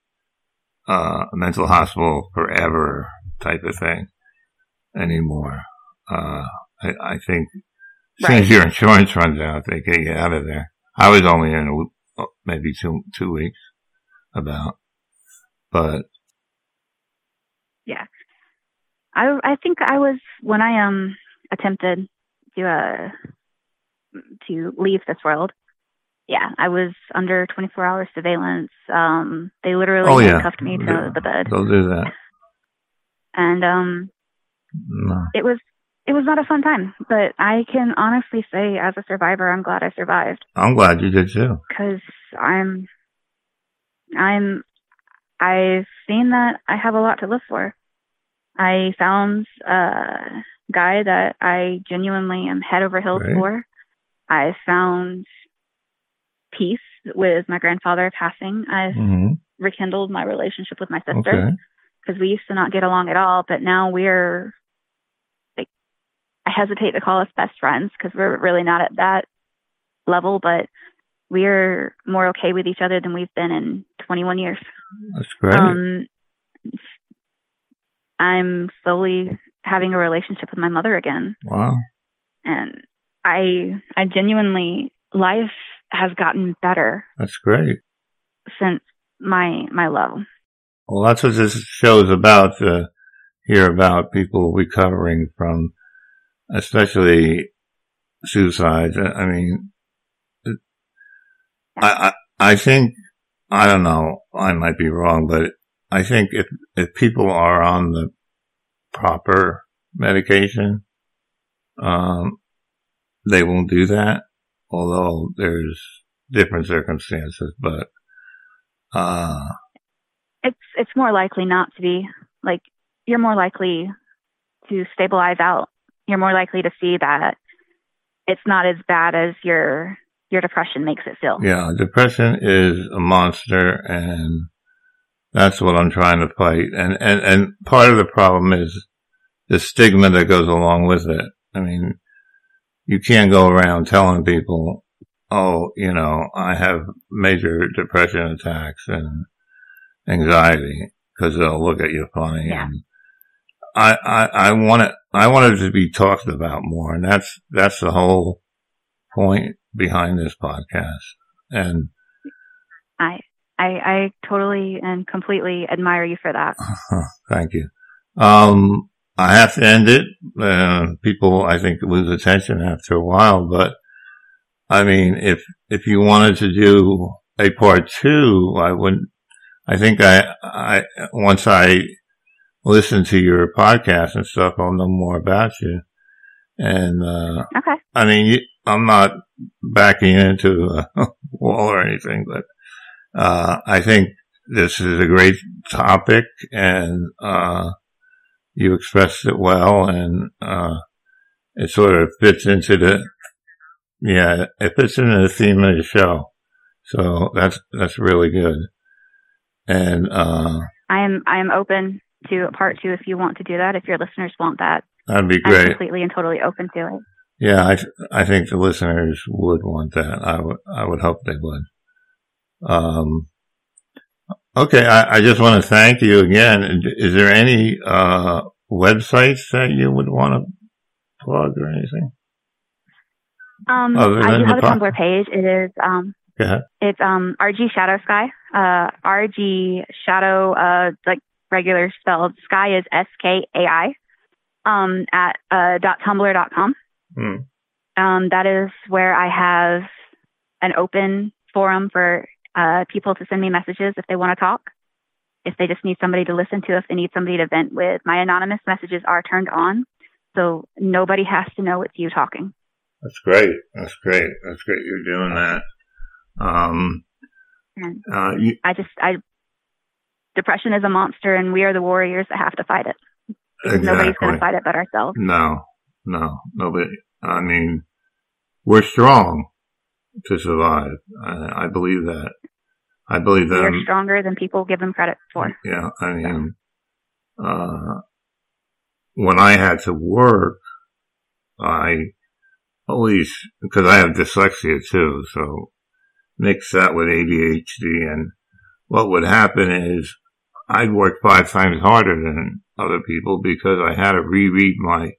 S1: uh, a mental hospital forever type of thing anymore. Uh, I, I think as soon as your insurance runs out, they get you out of there. I was only in a, oh, maybe two, two weeks about, but
S2: I I think I was when I um attempted to uh to leave this world. Yeah, I was under 24 hour surveillance. Um, they literally
S1: Oh, yeah.
S2: handcuffed me to
S1: Yeah.
S2: the bed,
S1: they'll do that.
S2: and um,
S1: No.
S2: it was it was not a fun time. But I can honestly say, as a survivor, I'm glad I survived.
S1: I'm glad you did too.
S2: because I'm I'm I've seen that I have a lot to live for. I found a guy that I genuinely am head over heels
S1: Right.
S2: for. I found peace with my grandfather passing. I've
S1: hmm
S2: rekindled my relationship with my sister
S1: Okay.
S2: because we used to not get along at all, but now we're like I hesitate to call us best friends because we're really not at that level, but we're more okay with each other than we've been in 21 years.
S1: That's great.
S2: Um, I'm slowly having a relationship with my mother again,
S1: wow.
S2: and I I genuinely life has gotten better
S1: That's great.
S2: since my my love.
S1: Well, that's what this show is about to hear about people recovering from, especially suicides. I mean, it- I, I, I think, I don't know, I might be wrong, but I think if, if people are on the proper medication, um, they won't do that, although there's different circumstances, but, uh,
S2: it's it's more likely not to be like you're more likely to stabilize out. You're more likely to see that it's not as bad as your your depression makes it feel.
S1: Yeah, depression is a monster and that's what I'm trying to fight. And, and, and part of the problem is the stigma that goes along with it. I mean, you can't go around telling people, oh, you know, I have major depression attacks and anxiety because they'll look at you funny.
S2: Yeah.
S1: And I, I, I want it, I want it to be talked about more. And that's, that's the whole point behind this podcast. And
S2: I, I, I totally and completely admire you for that.
S1: thank you. Um, I have to end it. Uh, people, I think, lose attention after a while, but I mean, if, if you wanted to do a part two, I wouldn't, I think I, I, once I listen to your podcast and stuff, I'll know more about you. And, uh,
S2: Okay.
S1: I mean, I'm not backing into a wall or anything, but, uh, I think this is a great topic and, uh, you expressed it well and, uh, it sort of fits into the, yeah, it fits into the theme of the show. So that's, that's really good. And, uh,
S2: I am I am open to part two if you want to do that. If your listeners want that,
S1: that'd be
S2: I'm
S1: great.
S2: completely and totally open to it.
S1: Yeah, I, I think the listeners would want that. I would, I would hope they would. Um, okay. I, I just want to thank you again. Is there any, uh, websites that you would want to plug or anything?
S2: Um, I do have a
S1: pod-
S2: Tumblr page. It is um, it's um RG Shadow Sky. Uh, RG Shadow uh like regular spelled sky is S K A I. Um, at uh dot tumblr dot com.
S1: Hmm.
S2: Um, that is where I have an open forum for uh people to send me messages if they want to talk. If they just need somebody to listen to, if they need somebody to vent with, my anonymous messages are turned on, so nobody has to know it's you talking.
S1: That's great. That's great. That's great. You're doing that. Um, uh, you,
S2: I just, I, depression is a monster and we are the warriors that have to fight it. Exactly. Nobody's going to fight it but ourselves.
S1: No, no, nobody. I mean, we're strong to survive. I, I believe that. I believe that.
S2: We're stronger than people give them credit for.
S1: Yeah, I mean, uh, when I had to work, I always, because I have dyslexia too, so mix that with ADHD and what would happen is I'd work five times harder than other people because I had to reread my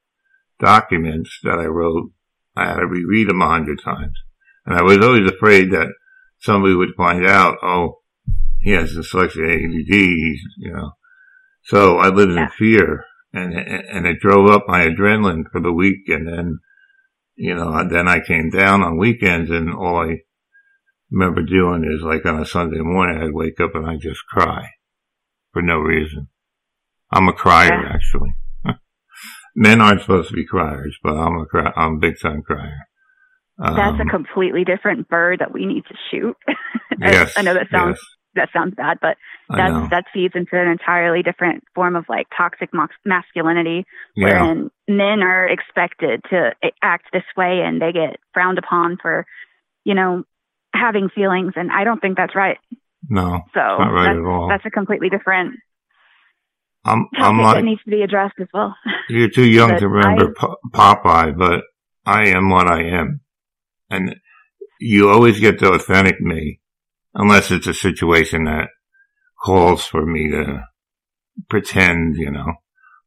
S1: documents that I wrote. I had to reread them a hundred times. And I was always afraid that somebody would find out, oh, he has dyslexia, ADD, you know. So I lived
S2: Yeah.
S1: in fear and, and it drove up my adrenaline for the week. And then, you know, then I came down on weekends and all I remember doing is like on a Sunday morning, I'd wake up and I'd just cry for no reason. I'm a crier,
S2: Yeah.
S1: actually. Men aren't supposed to be criers, but I'm a cry, I'm a big time crier.
S2: That's a
S1: Um,
S2: completely different bird that we need to shoot. I-
S1: yes,
S2: I know that sounds,
S1: yes,
S2: that sounds bad, but
S1: I
S2: that's, that feeds into an entirely different form of like toxic masculinity
S1: yeah,
S2: wherein men are expected to act this way and they get frowned upon for, you know, having feelings. And I don't think that's right.
S1: no,
S2: So
S1: not right
S2: that's,
S1: at all.
S2: that's a completely different
S1: I'm,
S2: topic
S1: I'm
S2: that needs to be addressed as well.
S1: you're too young to remember Po- Popeye, but I am what I am. And you always get the authentic me, unless it's a situation that calls for me to pretend, you know.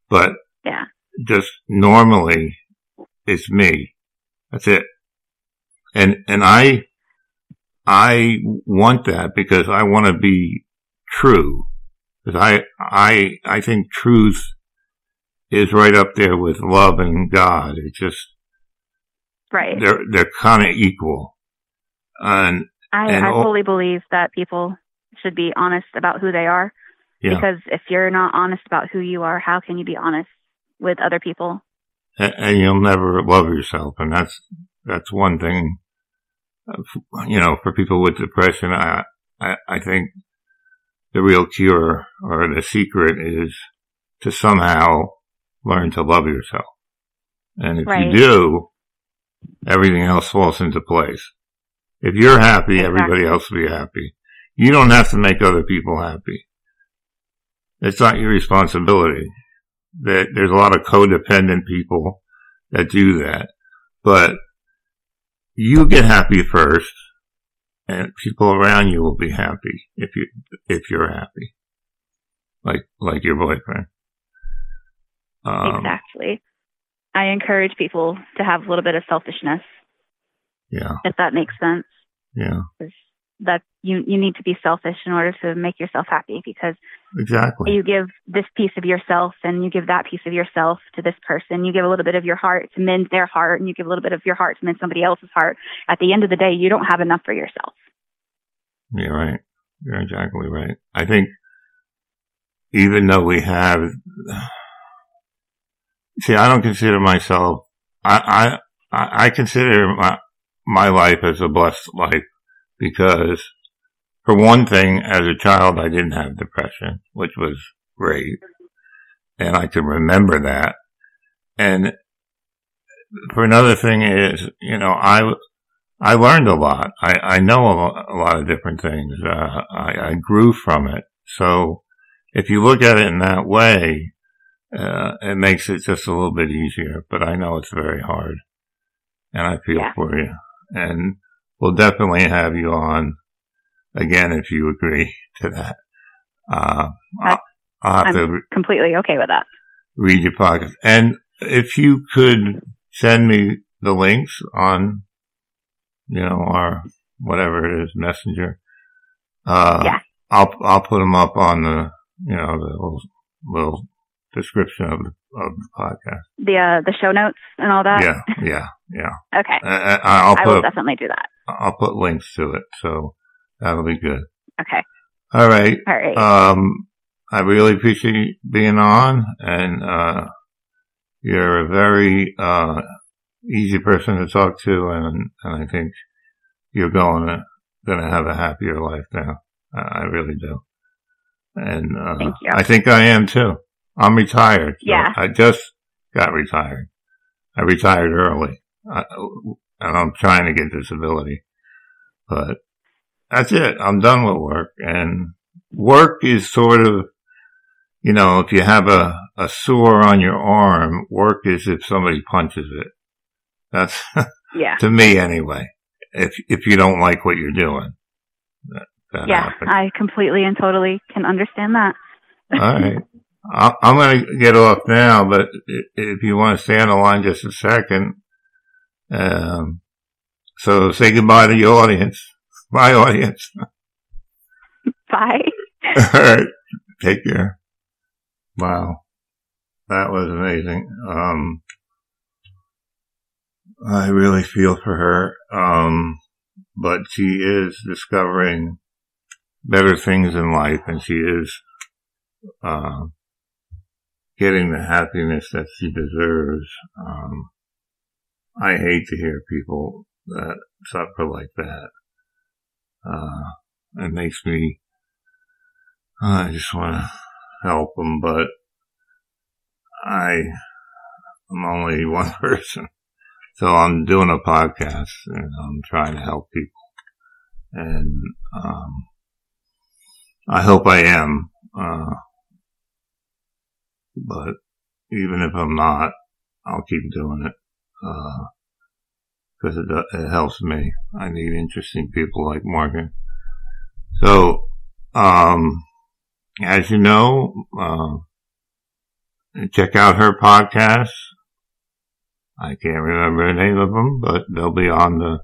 S1: But
S2: Yeah.
S1: just normally, it's me. That's it. And and I I want that because I want to be true. Because I I I think truth is right up there with love and God. It's just
S2: Right.
S1: they're they're kind of equal. And
S2: I,
S1: and
S2: I
S1: all-
S2: fully believe that people should be honest about who they are.
S1: Yeah.
S2: Because if you're not honest about who you are, how can you be honest with other people?
S1: and, and you'll never love yourself. And that's, that's one thing, you know, for people with depression, I, I, I think the real cure or the secret is to somehow learn to love yourself. And if
S2: Right.
S1: you do, everything else falls into place. If you're happy, everybody else will be happy. You don't have to make other people happy. It's not your responsibility. There, there's a lot of codependent people that do that, but you get happy first and people around you will be happy if you, if you're happy. Like, like your boyfriend.
S2: Um, exactly. I encourage people to have a little bit of selfishness.
S1: Yeah.
S2: If that makes sense.
S1: Yeah.
S2: That you you need to be selfish in order to make yourself happy because
S1: exactly
S2: you give this piece of yourself and you give that piece of yourself to this person. You give a little bit of your heart to mend their heart, and you give a little bit of your heart to mend somebody else's heart. At the end of the day, you don't have enough for yourself.
S1: You're right. You're exactly right. I think even though we have see, I don't consider myself. I I I consider my my life as a blessed life because, for one thing, as a child, I didn't have depression, which was great, and I can remember that. And for another thing is, you know, I I learned a lot. I I know a, lot of different things. Uh, I, I grew from it. So if you look at it in that way, uh, it makes it just a little bit easier, but I know it's very hard. And I feel yeah. for you. And we'll definitely have you on again if you agree to that. Uh,
S2: have I'm to re- completely okay with that.
S1: Read your podcast. And if you could send me the links on, you know, our whatever it is, messenger. Uh, yeah. I'll, I'll put them up on the, you know, the little, little description of the, of the podcast.
S2: The uh, the show notes and all that.
S1: Yeah, yeah, yeah.
S2: okay.
S1: I'll
S2: put, I will definitely do that.
S1: I'll put links to it, so that'll be good.
S2: Okay.
S1: All right.
S2: All right.
S1: Um, I really appreciate you being on, and uh, you're a very uh, easy person to talk to, and and I think you're going to going to have a happier life now. I really do. And uh, I think I am too. I'm retired.
S2: So yeah.
S1: I just got retired. I retired early. I, and I'm trying to get disability. But that's it. I'm done with work. And work is sort of, you know, if you have a, a sore on your arm, work is if somebody punches it. That's,
S2: yeah.
S1: to me anyway. If, if you don't like what you're doing.
S2: That, that yeah, happens. I completely and totally can understand that.
S1: All right. I'm going to get off now, but if you want to stay on the line just a second, um, so say goodbye to your audience. My audience.
S2: Bye.
S1: All right. Take care. Wow. That was amazing. Um, I really feel for her. Um, but she is discovering better things in life and she is, uh, getting the happiness that she deserves. Um, I hate to hear people that suffer like that. Uh, it makes me, I just want to help them, but I am only one person. So I'm doing a podcast and I'm trying to help people. And, um, I hope I am. Uh, but even if I'm not, I'll keep doing it because uh, it it helps me. I need interesting people like Morgan. So, um, as you know, uh, check out her podcast. I can't remember the name of them, but they'll be on the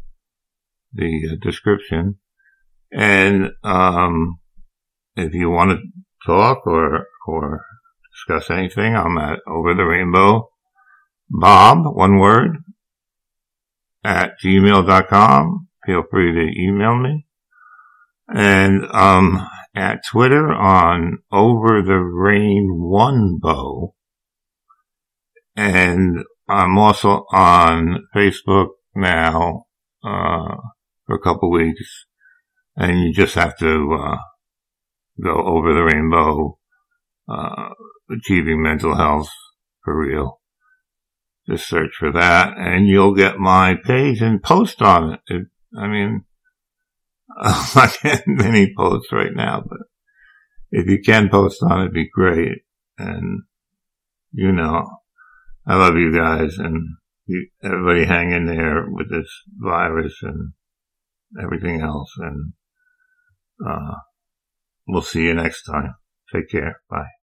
S1: the uh, description. And um, if you want to talk or or discuss anything, I'm at Over the Rainbow Bob, one word, at gmail.com. Feel free to email me. And, um, at Twitter on Over the Rain One Bow. And I'm also on Facebook now, uh, for a couple weeks. And you just have to, uh, go over the rainbow, uh, achieving mental health for real. Just search for that and you'll get my page and post on it. it I mean, not getting many posts right now, but if you can post on it, be great. And, you know, I love you guys and you, everybody hang in there with this virus and everything else. And, uh, we'll see you next time. Take care. Bye.